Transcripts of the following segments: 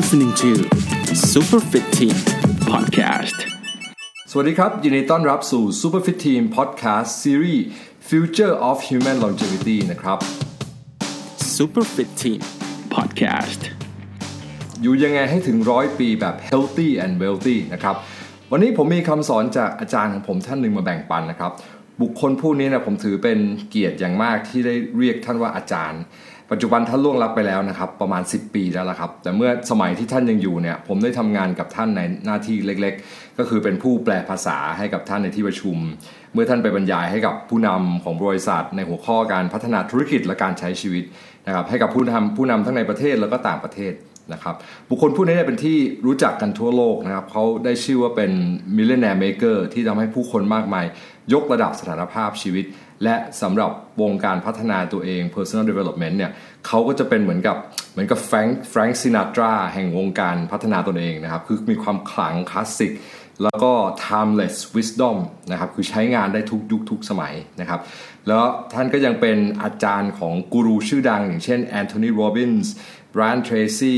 listening to Super Fit Team Podcast สวัสดีครับ ยินดีต้อนรับสู่ Super Fit Team Podcast Series Future of Human Longevity นะครับ Super Fit Team Podcast อยู่ยังไงให้ถึงร้อยปีแบบ healthy and wealthy นะครับ วันนี้ผมมีคำสอนจากอาจารย์ของผมท่านหนึ่งมาแบ่งปันนะครับ บุคคลผู้นี้นะผมถือเป็นเกียรติอย่างมากที่ได้เรียกท่านว่าอาจารย์ ปัจจุบันท่านล่วงลับไปแล้วนะครับ ประมาณ 10 ปีแล้วละครับ แต่เมื่อสมัยที่ท่านยังอยู่เนี่ย ผมได้ทำงานกับท่านในหน้าที่เล็กๆ ก็คือเป็นผู้แปลภาษาให้กับท่านในที่ประชุม เมื่อท่านไปบรรยายให้กับผู้นำของบริษัท ในหัวข้อการพัฒนาธุรกิจและการใช้ชีวิตนะครับ ให้กับผู้นำผู้นำทั้งในประเทศแล้วก็ต่างประเทศนะครับบุคคลผู้นี้เป็นที่รู้จักกันทั่วโลกนะครับเขาได้ชื่อว่าเป็น millionaire maker ที่ทำให้ผู้คนมากมาย ยกระดับสถานภาพชีวิต และสำหรับวงการพัฒนาตัวเอง personal development เนี่ยเขาก็จะเป็นเหมือนกับเหมือนกับ Frank Frank Sinatra แห่งวงการพัฒนาตนเองนะครับ คือมีความขลังคลาสสิก แล้วก็ timeless wisdom นะครับ คือใช้งานได้ทุกยุคทุกสมัยนะครับ แล้วท่านก็ยังเป็นอาจารย์ของกูรูชื่อดัง อย่างเช่นแอนโทนีโรบินส์ b r ร a n Tracy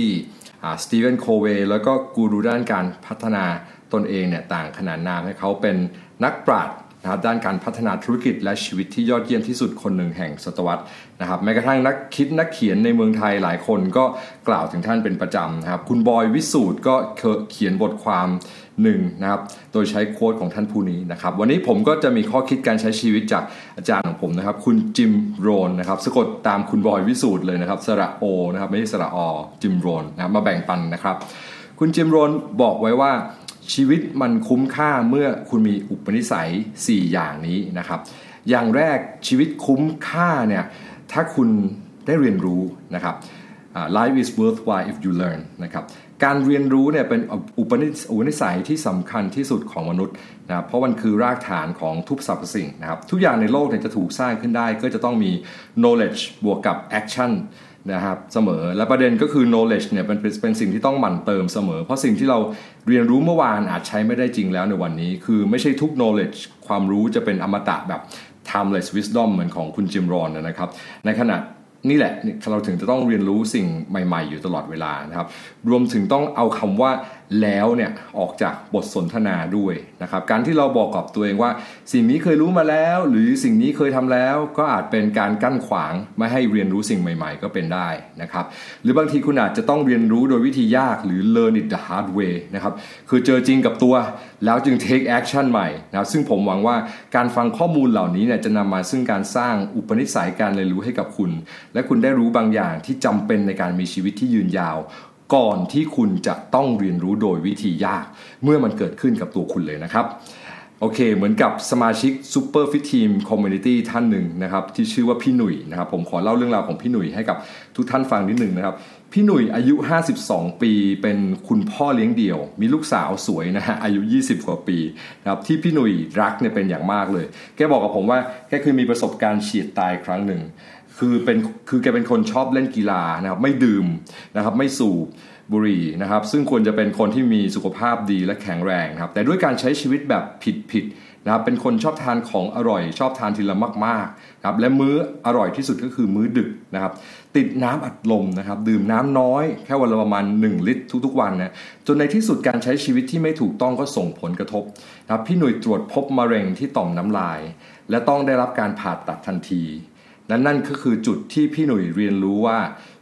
สตีเวนโคเวแล้วก็กูรูด้านการพัฒนาตนเองเนี่ยต่างขนานนามให้เขาเป็นนักปราชญ์ นะครับด้านการพัฒนาธุรกิจและชีวิตที่ยอดเยี่ยมที่สุดคนหนึ่งแห่งศตวรรษนะครับแม้กระทั่งนักคิดนักเขียนในเมืองไทยหลายคนก็กล่าวถึงท่านเป็นประจำนะครับคุณบอยวิสูตรก็เขียนบทความหนึ่งนะครับโดยใช้โค้ดของท่านผู้นี้นะครับวันนี้ผมก็จะมีข้อคิดการใช้ชีวิตจากอาจารย์ของผมนะครับคุณจิมโรนนะครับสะกดตามคุณบอยวิสูตรเลยนะครับสระโอนะครับไม่ใช่สระอจิมโรนนะครับมาแบ่งปันนะครับ คุณจิมโรนบอกไว้ว่า ชีวิตมันคุ้มค่าเมื่อคุณมีอุปนิสัย 4 อย่างนี้นะครับ อย่างแรกชีวิตคุ้มค่าเนี่ยถ้าคุณได้เรียนรู้นะครับ life is worthwhile if you learn นะครับการเรียนรู้เนี่ยเป็นอุปนิสัยที่สำคัญที่สุดของมนุษย์นะเพราะมันคือรากฐานของทุกสรรพสิ่งนะครับ ทุกอย่างในโลกเนี่ยจะถูกสร้างขึ้นได้ ก็จะต้องมี knowledge บวกกับ action นะครับเสมอและประเด็นก็คือ knowledge เนี่ยเป็นเป็นสิ่งที่ต้องหมั่นเติมเสมอ เพราะสิ่งที่เราเรียนรู้เมื่อวานอาจใช้ไม่ได้จริงแล้วในวันนี้ คือไม่ใช่ทุก knowledge ความรู้จะเป็นอมตะแบบ timeless wisdom เหมือนของคุณจิมรอนนะครับ ในขณะนี่แหละเราถึงจะต้องเรียนรู้สิ่งใหม่ ๆ อยู่ตลอดเวลานะครับ รวมถึงต้องเอาคำว่า แล้วเนี่ยออกจากบทสนทนาด้วยนะครับ การที่เราบอกกับตัวเองว่า สิ่งนี้เคยรู้มาแล้ว หรือสิ่งนี้เคยทำแล้ว ก็อาจเป็นการกั้นขวางไม่ให้เรียนรู้สิ่งใหม่ ๆ ก็เป็นได้นะครับ หรือบางทีคุณอาจจะต้องเรียนรู้โดยวิธียากหรือ learn it the hard way นะครับคือเจอจริงกับตัวแล้วจึง take action ใหม่นะซึ่งผมหวังว่าการฟังข้อมูลเหล่านี้เนี่ยจะนำมาซึ่งการสร้างอุปนิสัยการเรียนรู้ให้กับคุณ และคุณได้รู้บางอย่างที่จำเป็นในการมีชีวิตที่ยืนยาว ก่อนที่คุณจะต้องเรียนรู้โดยวิธียาก เมื่อมันเกิดขึ้นกับตัวคุณเลยนะครับ โอเค เหมือนกับสมาชิก Super Fit Team Community ท่านหนึ่งนะครับที่ชื่อว่าพี่หนุ่ยนะครับผมขอเล่าเรื่องราวของพี่หนุ่ยให้กับทุกท่านฟังนิดหนึ่งนะครับพี่หนุ่ยอายุ 52 ปี เป็นคุณพ่อเลี้ยงเดี่ยว มีลูกสาวสวยนะฮะ อายุ 20 กว่าปีนะครับ ที่พี่หนุ่ยรักเนี่ยเป็นอย่างมากเลย แกบอกกับผมว่า แกเคือมีประสบการณ์เฉียดตายครั้งหนึ่ง คือเป็นคือแกเป็นคนชอบเล่นกีฬานะครับไม่ดื่มนะครับไม่สูบบุหรี่นะครับ ซึ่งควรจะเป็นคนที่มีสุขภาพดีและแข็งแรงครับ แต่ด้วยการใช้ชีวิตแบบผิดผิดนะครับเป็นคนชอบทานของอร่อย ชอบทานทีละมากๆครับและมื้ออร่อยที่สุดก็คือมื้อดึกนะครับ ติดน้ำอัดลมนะครับ ดื่มน้ำน้อยแค่วันละประมาณ 1 ลิตรทุกๆวันนะจนในที่สุดการใช้ชีวิตที่ไม่ถูกต้องก็ส่งผลกระทบนะครับพี่หนุ่ยตรวจพบมะเร็งที่ต่อมน้ำลาย และต้องได้รับการผ่าตัดทันที และนั่นก็คือจุดที่พี่หนุ่ยเรียนรู้ว่า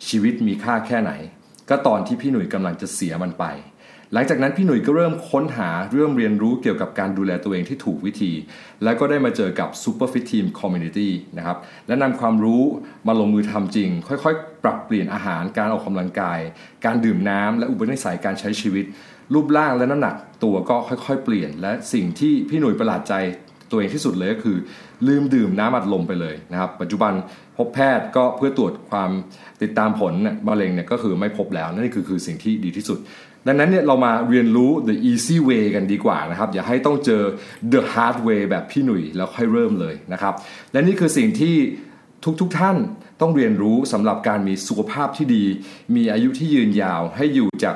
ชีวิตมีค่าแค่ไหน ก็ตอนที่พี่หนุ่ยกำลังจะเสียมันไป หลังจากนั้นพี่หนุ่ยก็เริ่มค้นหาเริ่มเรียนรู้เกี่ยวกับการดูแลตัวเองที่ถูกวิธี แล้วก็ได้มาเจอกับ Super Fit Team Community นะครับและนำความรู้มาลงมือทำจริง ค่อยๆ ปรับเปลี่ยนอาหารการออกกำลังกาย การดื่มน้ำและอุปนิสัยการใช้ชีวิต รูปร่างและน้ำหนักตัวก็ค่อย ๆ เปลี่ยน และสิ่งที่พี่หนุ่ยประหลาดใจ ตัวเองที่สุดเลยก็คือ ลืมดื่มน้ำอัดลมไปเลยนะครับ ปัจจุบันพบแพทย์ก็เพื่อตรวจความติดตามผลมะเร็งเนี่ยก็คือไม่พบแล้ว นั่นคือคือสิ่งที่ดีที่สุด ดังนั้นเนี่ยเรามาเรียนรู้ the easy way กันดีกว่านะครับ อย่าให้ต้องเจอ the hard way แบบพี่หนุ่ยแล้วค่อยเริ่มเลยนะครับ และนี่คือสิ่งที่ ทุกๆท่านต้องเรียนรู้สำหรับการมีสุขภาพที่ดี มีอายุที่ยืนยาวให้อยู่จาก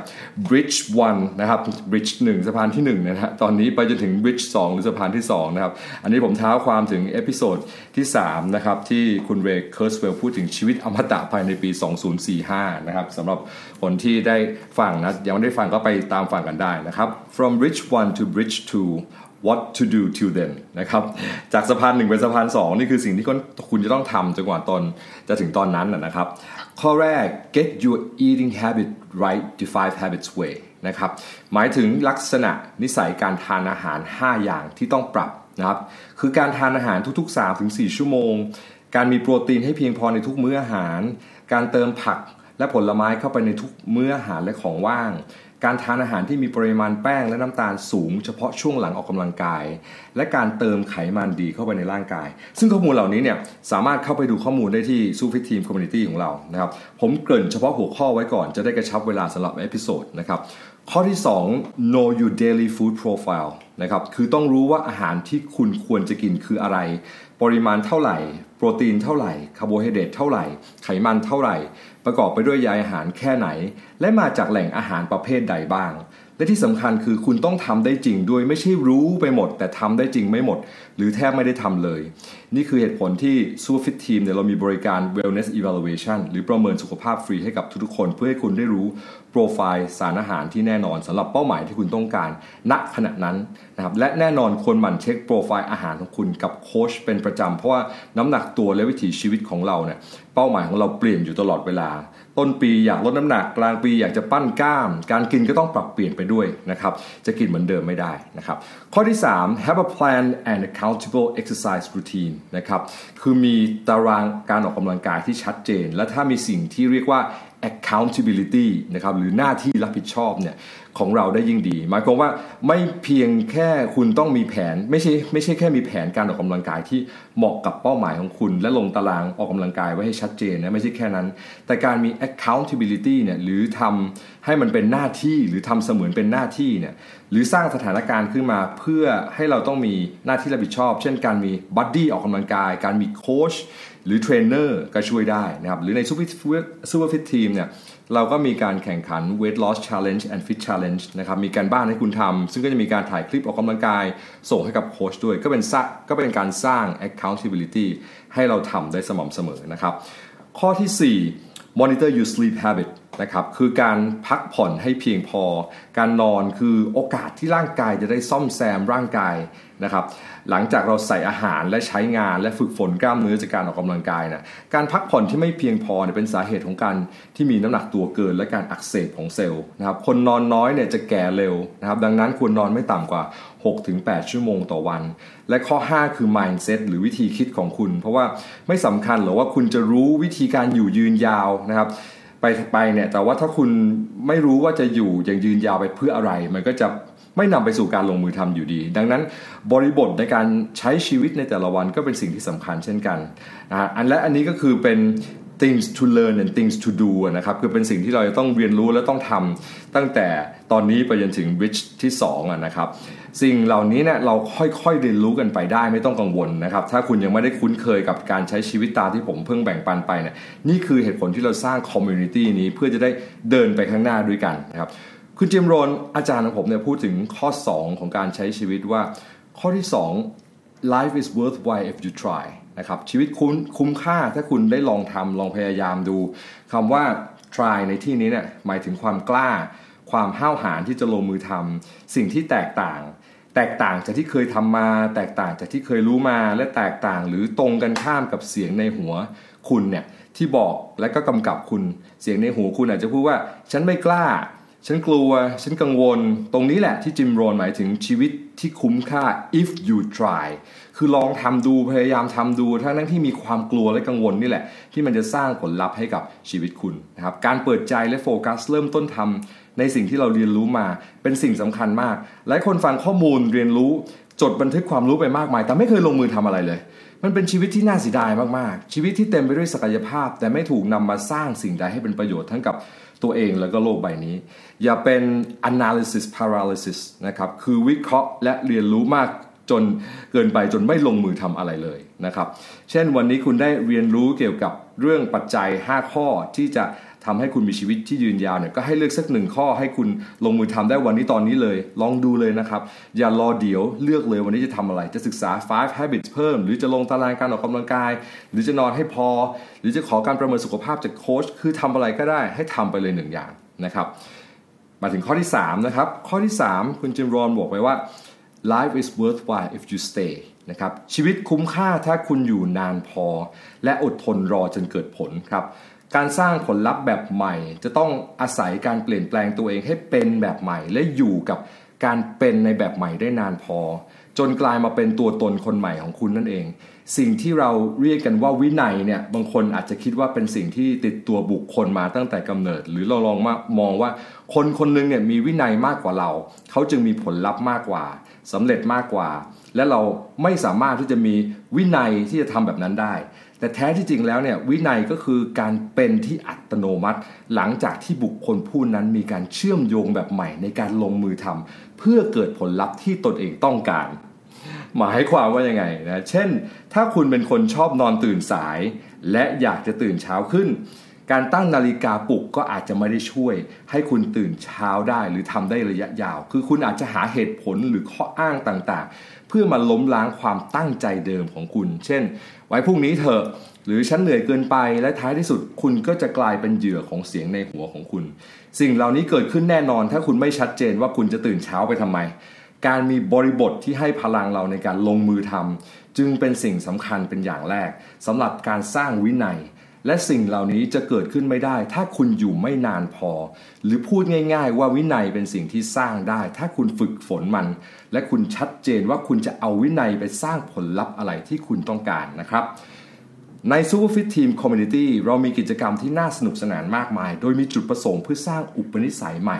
bridge 1 นะครับ bridge 1 สะพานที่1นะฮะตอนนี้ไปจนถึง bridge 2 หรือสะพานที่ 2 นะครับ อันนี้ผมเท้าความถึง episode ที่ 3 นะครับ ที่คุณ Ray Kurzweil พูดถึงชีวิตอมตะภายในปี 2045 นะครับสำหรับคนที่ได้ฟังนะ ยังไม่ได้ฟังก็ไปตามฟังกันได้นะครับ from bridge 1 to bridge 2 what to do till then นะครับ จากสะพานหนึ่งเป็นสะพานสองนี่คือสิ่งที่คุณจะต้องทำจนกว่าตอนจะถึงตอนนั้นนะครับ ข้อแรก get your eating habit right the five habits way นะครับ หมายถึงลักษณะนิสัยการทานอาหาร 5 อย่างที่ต้องปรับนะครับ คือการทานอาหารทุกๆ3-4ชั่วโมง การมีโปรตีนให้เพียงพอในทุกมื้ออาหาร การเติมผักและผลไม้เข้าไปในทุกมื้ออาหารและของว่าง การทานอาหารที่มีปริมาณแป้งและน้ำตาลสูง เฉพาะช่วงหลังออกกำลังกาย และการเติมไขมันดีเข้าไปในร่างกาย ซึ่งข้อมูลเหล่านี้เนี่ยสามารถเข้าไปดูข้อมูลได้ที่ Superfit Team Community ของเรานะครับผมเกริ่นเฉพาะหัวข้อไว้ก่อนจะได้กระชับเวลาสำหรับ episode นะครับข้อที่ 2 know your daily food profile นะครับ คือต้องรู้ว่าอาหารที่คุณควรจะกินคืออะไร ปริมาณเท่าไหร่ โปรตีนเท่าไหร่ คาร์โบไฮเดรตเท่าไหร่ ไขมันเท่าไหร่ ประกอบไปด้วยใยอาหารแค่ไหน และมาจากแหล่งอาหารประเภทใดบ้าง และที่สำคัญคือคุณต้องทำได้จริงด้วยไม่ใช่รู้ไปหมด แต่ทำได้จริงไม่หมด หรือแทบไม่ได้ทำเลย นี่คือเหตุผลที่ Superfit Team เนี่ยเรามีบริการ wellness evaluation หรือประเมินสุขภาพฟรีให้กับทุกๆคน เพื่อให้คุณได้รู้โปรไฟล์สารอาหารที่แน่นอนสำหรับเป้าหมายที่คุณต้องการณขณะนั้นนะครับและแน่นอนควรหมั่นเช็คโปรไฟล์อาหารของคุณกับโค้ชเป็นประจำเพราะว่าน้ำหนักตัวและวิถีชีวิตของเราเนี่ยเป้าหมายของเราเปลี่ยนอยู่ตลอดเวลา ต้นปีอยากลดน้ำหนักกลางปีอยากจะปั้นกล้าม การกินก็ต้องปรับเปลี่ยนไปด้วยนะครับจะกินเหมือนเดิมไม่ได้นะครับข้อที่ 3 have a plan and accountable exercise routine นะครับคือมีตารางการออกกำลังกายที่ชัดเจน และถ้ามีสิ่งที่เรียกว่า accountability นะครับหรือหน้าที่รับผิดชอบเนี่ยของเราได้ยิ่งดี หมายความว่าไม่เพียงแค่คุณต้องมีแผน ไม่ใช่ไม่ใช่แค่มีแผนการออกกำลังกายที่เหมาะกับเป้าหมายของคุณ และลงตารางออกกำลังกายไว้ให้ชัดเจนนะไม่ใช่แค่นั้น แต่การมี accountability เนี่ยหรือทำ ให้มันเป็นหน้าที่หรือทำเสมือนเป็นหน้าที่เนี่ยหรือสร้างสถานการณ์ขึ้นมาเพื่อให้เราต้องมีหน้าที่รับผิดชอบ เช่นการมีบัดดี้ออกกำลังกาย การมีโค้ชหรือเทรนเนอร์ก็ช่วยได้นะครับ หรือใน Super Superfit Team เนี่ยเราก็มีการแข่งขัน weight loss challenge and fit challenge นะครับมีการบ้านให้คุณทำซึ่งก็จะมีการถ่ายคลิปออกกำลังกาย ส่งให้กับโค้ชด้วย ก็เป็นก็เป็นการสร้าง accountability ให้เราทำได้สม่ำเสมอนะครับ ข้อที่ 4 monitor your sleep habit นะครับคือการพักผ่อนให้เพียงพอ การนอนคือโอกาสที่ร่างกายจะได้ซ่อมแซมร่างกายนะครับหลังจากเราใส่อาหารและใช้งานและฝึกฝนกล้ามเนื้อจากการออกกำลังกายนะการพักผ่อนที่ไม่เพียงพอเนี่ยเป็นสาเหตุของการที่มีน้ำหนักตัวเกิน และการอักเสบของเซลล์นะครับคนนอนน้อยเนี่ยจะแก่เร็วนะครับดังนั้นควรนอนไม่ต่ำกว่า 6-8 ชั่วโมงต่อวัน และข้อ 5 คือ mindset หรือวิธีคิดของคุณ เพราะว่าไม่สำคัญหรอกว่าคุณจะรู้วิธีการอยู่ยืนยาวนะครับ ไปไปเนี่ยแต่ว่าถ้าคุณไม่รู้ว่าจะอยู่อย่างยืนยาวไปเพื่ออะไร มันก็จะไม่นำไปสู่การลงมือทำอยู่ดี ดังนั้นบริบทในการใช้ชีวิตในแต่ละวันก็เป็นสิ่งที่สำคัญเช่นกันนะอันและอันนี้ก็คือเป็น things to learn and things to do นะครับคือเป็นสิ่งที่เราจะต้องเรียนรู้และต้องทำตั้งแต่ตอนนี้ไปจนถึง bridge ที่2นะครับ สิ่งเหล่านี้เนี่ยเราค่อยๆเรียนรู้กันไปได้ไม่ต้องกังวลนะครับ ถ้าคุณยังไม่ได้คุ้นเคยกับการใช้ชีวิตตามที่ผมเพิ่งแบ่งปันไปเนี่ยนี่คือเหตุผลที่เราสร้าง community นี้เพื่อจะได้เดินไปข้างหน้าด้วยกันนะครับคุณจิมโรนอาจารย์ของผมเนี่ยพูดถึงข้อ 2 ของการใช้ชีวิตว่า ข้อที่ 2 life is worthwhile if you try นะครับชีวิตคุ้มคุ้มค่าถ้าคุณได้ลองทำลองพยายามดูคำว่า try ในที่นี้เนี่ยหมายถึงความกล้า ความห้าวหาญที่จะลงมือทำสิ่งที่แตกต่าง แตกต่างจากที่เคยทำมา แตกต่างจากที่เคยรู้มาและแตกต่างหรือตรงกันข้ามกับเสียงในหัวคุณเนี่ยที่บอกและก็กำกับคุณเสียงในหูคุณอาจจะพูดว่า ฉันไม่กล้า ฉันกลัว ฉันกังวล ตรงนี้แหละที่จิมโรนหมายถึงชีวิตที่คุ้มค่า if you try คือลองทำดูพยายามทำดู ทั้งนั้นที่มีความกลัวและกังวลนี่แหละ ที่มันจะสร้างผลลัพธ์ให้กับชีวิตคุณนะครับการเปิดใจและโฟกัส เริ่มต้นทำ ในสิ่งที่เราเรียนรู้มาเป็นสิ่งสำคัญมาก หลายคนฟังข้อมูลเรียนรู้จดบันทึกความรู้ไปมากมาย แต่ไม่เคยลงมือทำอะไรเลย มันเป็นชีวิตที่น่าเสียดายมากๆ ชีวิตที่เต็มไปด้วยศักยภาพ แต่ไม่ถูกนำมาสร้างสิ่งใดให้เป็นประโยชน์ทั้งกับตัวเองแล้วก็โลกใบนี้ อย่าเป็น analysis paralysis นะครับคือวิเคราะห์และเรียนรู้มากจนเกินไปจนไม่ลงมือทำอะไรเลยนะครับ เช่นวันนี้คุณได้เรียนรู้เกี่ยวกับเรื่องปัจจัย 5 ข้อที่จะ ทำให้คุณมีชีวิตที่ยืนยาวเนี่ยก็ให้เลือกสักหนึ่งข้อให้คุณลงมือทำได้วันนี้ตอนนี้เลย ลองดูเลยนะครับ อย่ารอเดี๋ยวเลือกเลยวันนี้จะทำอะไร จะศึกษา5 habits เพิ่ม หรือจะลงตารางการออกกำลังกาย หรือจะนอนให้พอ หรือจะขอการประเมินสุขภาพจากโค้ชคือทำอะไรก็ได้ให้ทำไปเลยหนึ่งอย่างนะครับมาถึงข้อที่3นะครับข้อที่ 3 คุณจิมรอนบอกไว้ว่า life is worthwhile if you stay นะครับชีวิตคุ้มค่าถ้าคุณอยู่นานพอ และอดทนรอจนเกิดผลครับ การสร้างผลลัพธ์แบบใหม่ จะต้องอาศัยการเปลี่ยนแปลงตัวเองให้เป็นแบบใหม่ และอยู่กับการเป็นในแบบใหม่ได้นานพอ จนกลายมาเป็นตัวตนคนใหม่ของคุณนั่นเอง สิ่งที่เราเรียกกันว่าวินัยเนี่ยบางคนอาจจะคิดว่าเป็นสิ่งที่ติดตัวบุคคลมาตั้งแต่กำเนิด หรือเราลองมามองว่าคนคนนึงเนี่ยมีวินัยมากกว่าเรา เขาจึงมีผลลัพธ์มากกว่าสำเร็จมากกว่า และเราไม่สามารถที่จะมีวินัยที่จะทำแบบนั้นได้ แต่แท้ที่จริงแล้วเนี่ยวินัยก็คือการเป็นที่อัตโนมัติ หลังจากที่บุคคลผู้นั้นมีการเชื่อมโยงแบบใหม่ในการลงมือทำเพื่อเกิดผลลัพธ์ที่ตนเองต้องการ หมายความว่ายังไงนะเช่น ถ้าคุณเป็นคนชอบนอนตื่นสาย และอยากจะตื่นเช้าขึ้น การตั้งนาฬิกาปลุกก็อาจจะไม่ได้ช่วย ให้คุณตื่นเช้าได้หรือทำได้ระยะยาว คือคุณอาจจะหาเหตุผลหรือข้ออ้างต่างๆ เพื่อมาล้มล้างความตั้งใจเดิมของคุณ เช่น ไว้พรุ่งนี้เถอะ หรือฉันเหนื่อยเกินไปและท้ายที่สุดคุณก็จะกลายเป็นเหยื่อของเสียงในหัวของคุณ สิ่งเหล่านี้เกิดขึ้นแน่นอน ถ้าคุณไม่ชัดเจนว่าคุณจะตื่นเช้าไปทำไม การมีบริบทที่ให้พลังเราในการลงมือทำจึงเป็นสิ่งสำคัญเป็นอย่างแรกสำหรับการสร้างวินัย และสิ่งเหล่านี้จะเกิดขึ้นไม่ได้ ถ้าคุณอยู่ไม่นานพอ หรือพูดง่าย ๆ ว่าวินัยเป็นสิ่งที่สร้างได้ ถ้าคุณฝึกฝนมัน และคุณชัดเจนว่าคุณจะเอาวินัยไปสร้างผลลัพธ์อะไรที่คุณต้องการนะครับใน Superfit Team Community เรามีกิจกรรมที่น่าสนุกสนานมากมาย โดยมีจุดประสงค์เพื่อสร้างอุปนิสัยใหม่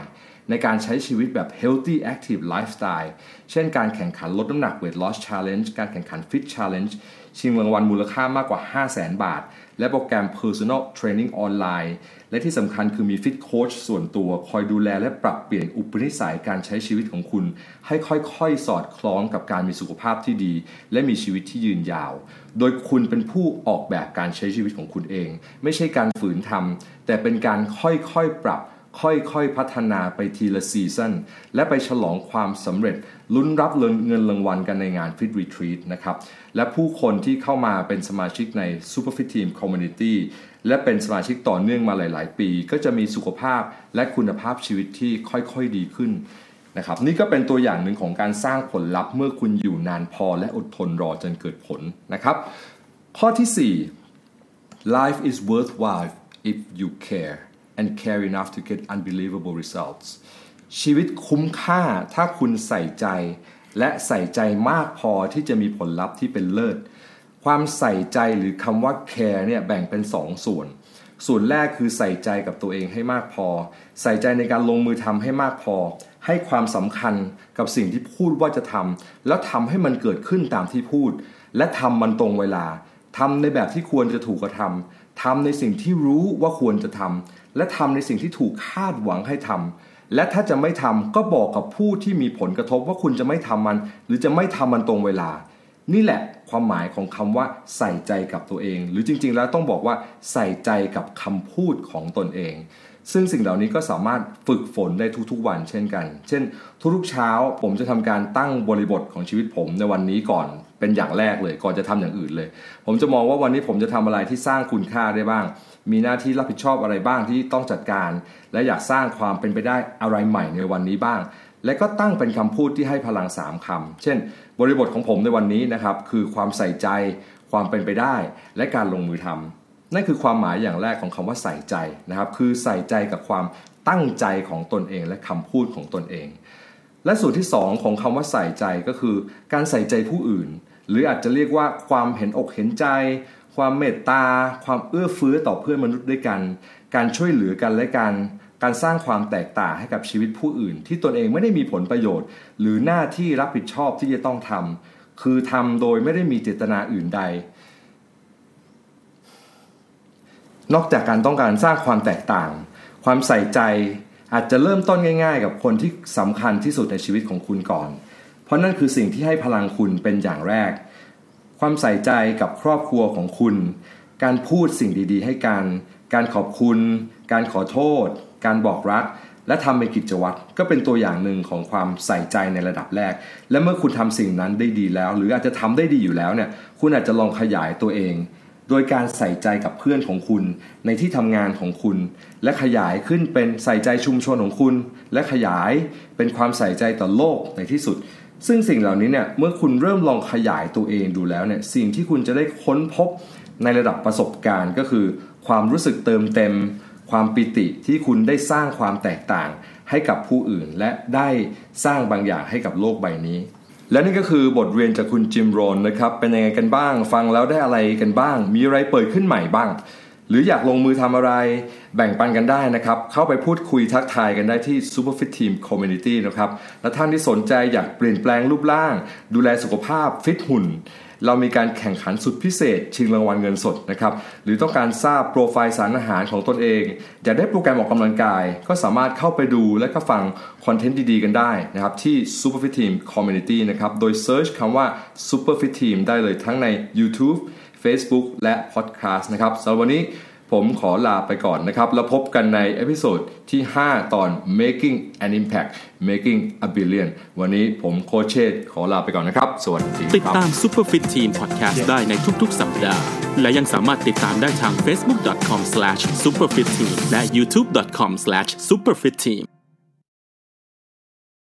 ในการใช้ชีวิตแบบ healthy active lifestyle เช่นการแข่งขันลดน้ำหนัก weight loss challenge การแข่งขัน fit challenge ชิงรางวัลมูลค่ามากกว่า 500,000 บาท และโปรแกรม personal training ออนไลน์ และที่สำคัญคือมีฟิตโค้ชส่วนตัวคอยดูแลและปรับเปลี่ยนอุปนิสัยการใช้ชีวิตของคุณ ให้ค่อยๆ สอดคล้องกับการมีสุขภาพที่ดี และมีชีวิตที่ยืนยาว โดยคุณเป็นผู้ออกแบบการใช้ชีวิตของคุณเอง ไม่ใช่การฝืนทำแต่เป็นการค่อยๆ ปรับ ค่อยๆพัฒนาไปทีละซีซันและไปฉลองความสำเร็จลุ้นรับเงินรางวัลกันในงาน Fit Retreat นะครับ และผู้คนที่เข้ามาเป็นสมาชิกใน Superfit Team Community และเป็นสมาชิกต่อเนื่องมาหลายๆ ปี ก็จะมีสุขภาพและคุณภาพชีวิตที่ค่อยๆดีขึ้นนะครับนี่ก็เป็นตัวอย่างหนึ่งของการสร้างผลลัพธ์เมื่อคุณอยู่นานพอและอดทนรอจนเกิดผลนะครับ ข้อที่ 4 life is worthwhile if you care and care enough to get unbelievable results ชีวิตคุ้มค่าถ้าคุณใส่ใจ และใส่ใจมากพอที่จะมีผลลัพธ์ที่เป็นเลิศ ความใส่ใจหรือคำว่า care เนี่ยแบ่งเป็น2สส่วน ส่วนแรกคือใส่ใจกับตัวเองให้มากพอ ใส่ใจในการลงมือทำให้มากพอ ให้ความสำคัญกับสิ่งที่พูดว่าจะทำแล้วทำให้มันเกิดขึ้นตามที่พูด และทำมันตรงเวลาทำในแบบที่ควรจะถูกกระทำทำในสิ่งที่รู้ว่าควรจะทำ และทำในสิ่งที่ถูกคาดหวังให้ทำและถ้าจะไม่ทำก็บอกกับผู้ที่มีผลกระทบว่าคุณจะไม่ทำมัน หรือจะไม่ทำมันตรงเวลา นี่แหละความหมายของคำว่าใส่ใจกับตัวเอง หรือจริง ๆ แล้วต้องบอกว่าใส่ใจกับคำพูดของตนเอง ซึ่งสิ่งเหล่านี้ก็สามารถฝึกฝนได้ทุกๆวันเช่นกัน เช่น ทุกๆเช้าผมจะทำการตั้งบริบทของชีวิตผมในวันนี้ก่อน เป็นอย่างแรกเลย ก่อนจะทำอย่างอื่นเลย ผมจะมองว่าวันนี้ผมจะทำอะไรที่สร้างคุณค่าได้บ้าง มีหน้าที่รับผิดชอบอะไรบ้างที่ต้องจัดการ และอยากสร้างความเป็นไปได้อะไรใหม่ในวันนี้บ้าง และก็ตั้งเป็นคำพูดที่ให้พลัง3คำเช่น บริบทของผมในวันนี้นะครับคือความใส่ใจ ความเป็นไปได้ และการลงมือทำนั่นคือความหมายอย่างแรกของคำว่าใส่ใจนะครับ คือใส่ใจกับความตั้งใจของตนเองและคำพูดของตนเอง และส่วนที่ 2 ของคำว่าใส่ใจก็คือ การใส่ใจผู้อื่น หรืออาจจะเรียกว่าความเห็นอกเห็นใจ ความเมตตา ความเอื้อเฟื้อต่อเพื่อนมนุษย์ด้วยกัน การช่วยเหลือกันและกัน การสร้างความแตกต่างให้กับชีวิตผู้อื่น ที่ตนเองไม่ได้มีผลประโยชน์ หรือหน้าที่รับผิดชอบที่จะต้องทำคือทำโดยไม่ได้มีเจตนาอื่นใด นอกจากการต้องการสร้างความแตกต่าง ความใส่ใจอาจจะเริ่มต้นง่าย ๆ กับคนที่สำคัญที่สุดในชีวิตของคุณก่อน เพราะนั่นคือสิ่งที่ให้พลังคุณเป็นอย่างแรก ความใส่ใจกับครอบครัวของคุณ การพูดสิ่งดี ๆ ให้กัน การขอบคุณ การขอโทษ การบอกรัก และทำเป็นกิจวัตรก็เป็นตัวอย่างหนึ่งของความใส่ใจในระดับแรก และเมื่อคุณทำสิ่งนั้นได้ดีแล้ว หรืออาจจะทำได้ดีอยู่แล้วเนี่ยคุณอาจจะลองขยายตัวเองโดยการใส่ใจกับเพื่อนของคุณ ในที่ทำงานของคุณ และขยายขึ้นเป็นใส่ใจชุมชนของคุณ และขยายเป็นความใส่ใจต่อโลกในที่สุด ซึ่งสิ่งเหล่านี้เนี่ยเมื่อคุณเริ่มลองขยายตัวเองดูแล้วเนี่ยสิ่งที่คุณจะได้ค้นพบในระดับประสบการณ์ ก็คือ ความรู้สึกเติมเต็ม ความปิติที่คุณได้สร้างความแตกต่างให้กับผู้อื่น และได้สร้างบางอย่างให้กับโลกใบนี้ และนี่ก็คือบทเรียนจากคุณจิมโรนนะครับเป็นยังไงกันบ้าง ฟังแล้วได้อะไรกันบ้าง มีอะไรเปิดขึ้นใหม่บ้าง หรืออยากลงมือทำอะไรแบ่งปันกันได้นะครับ เข้าไปพูดคุยทักทายกันได้ที่ Superfit Team Community นะครับ และท่านที่สนใจอยากเปลี่ยนแปลงรูปร่าง ดูแลสุขภาพฟิตหุ่น เรามีการแข่งขันสุดพิเศษ ชิงรางวัลเงินสดนะครับ หรือต้องการทราบโปรไฟล์สารอาหารของตนเอง อยากได้โปรแกรมออกกำลังกาย ก็สามารถเข้าไปดูและก็ฟังคอนเทนต์ดีๆ กันได้นะครับที่ Superfit Team Community นะครับ โดย Search คำว่า Superfit Team ได้เลยทั้งใน YouTube Facebook และ Podcast นะครับสำหรับวันนี้ผมขอลาไปก่อนนะครับ แล้วพบกันใน episodeที่ 5 ตอน making an impact making a billion วันนี้ผมโคเชตขอลาไปก่อนนะครับ สวัสดีติดครับตาม Superfit Team Podcast ได้ในทุกๆ สัปดาห์ และยังสามารถติดตามได้ทาง facebook.com/superfitteam และ youtube.com/superfitteam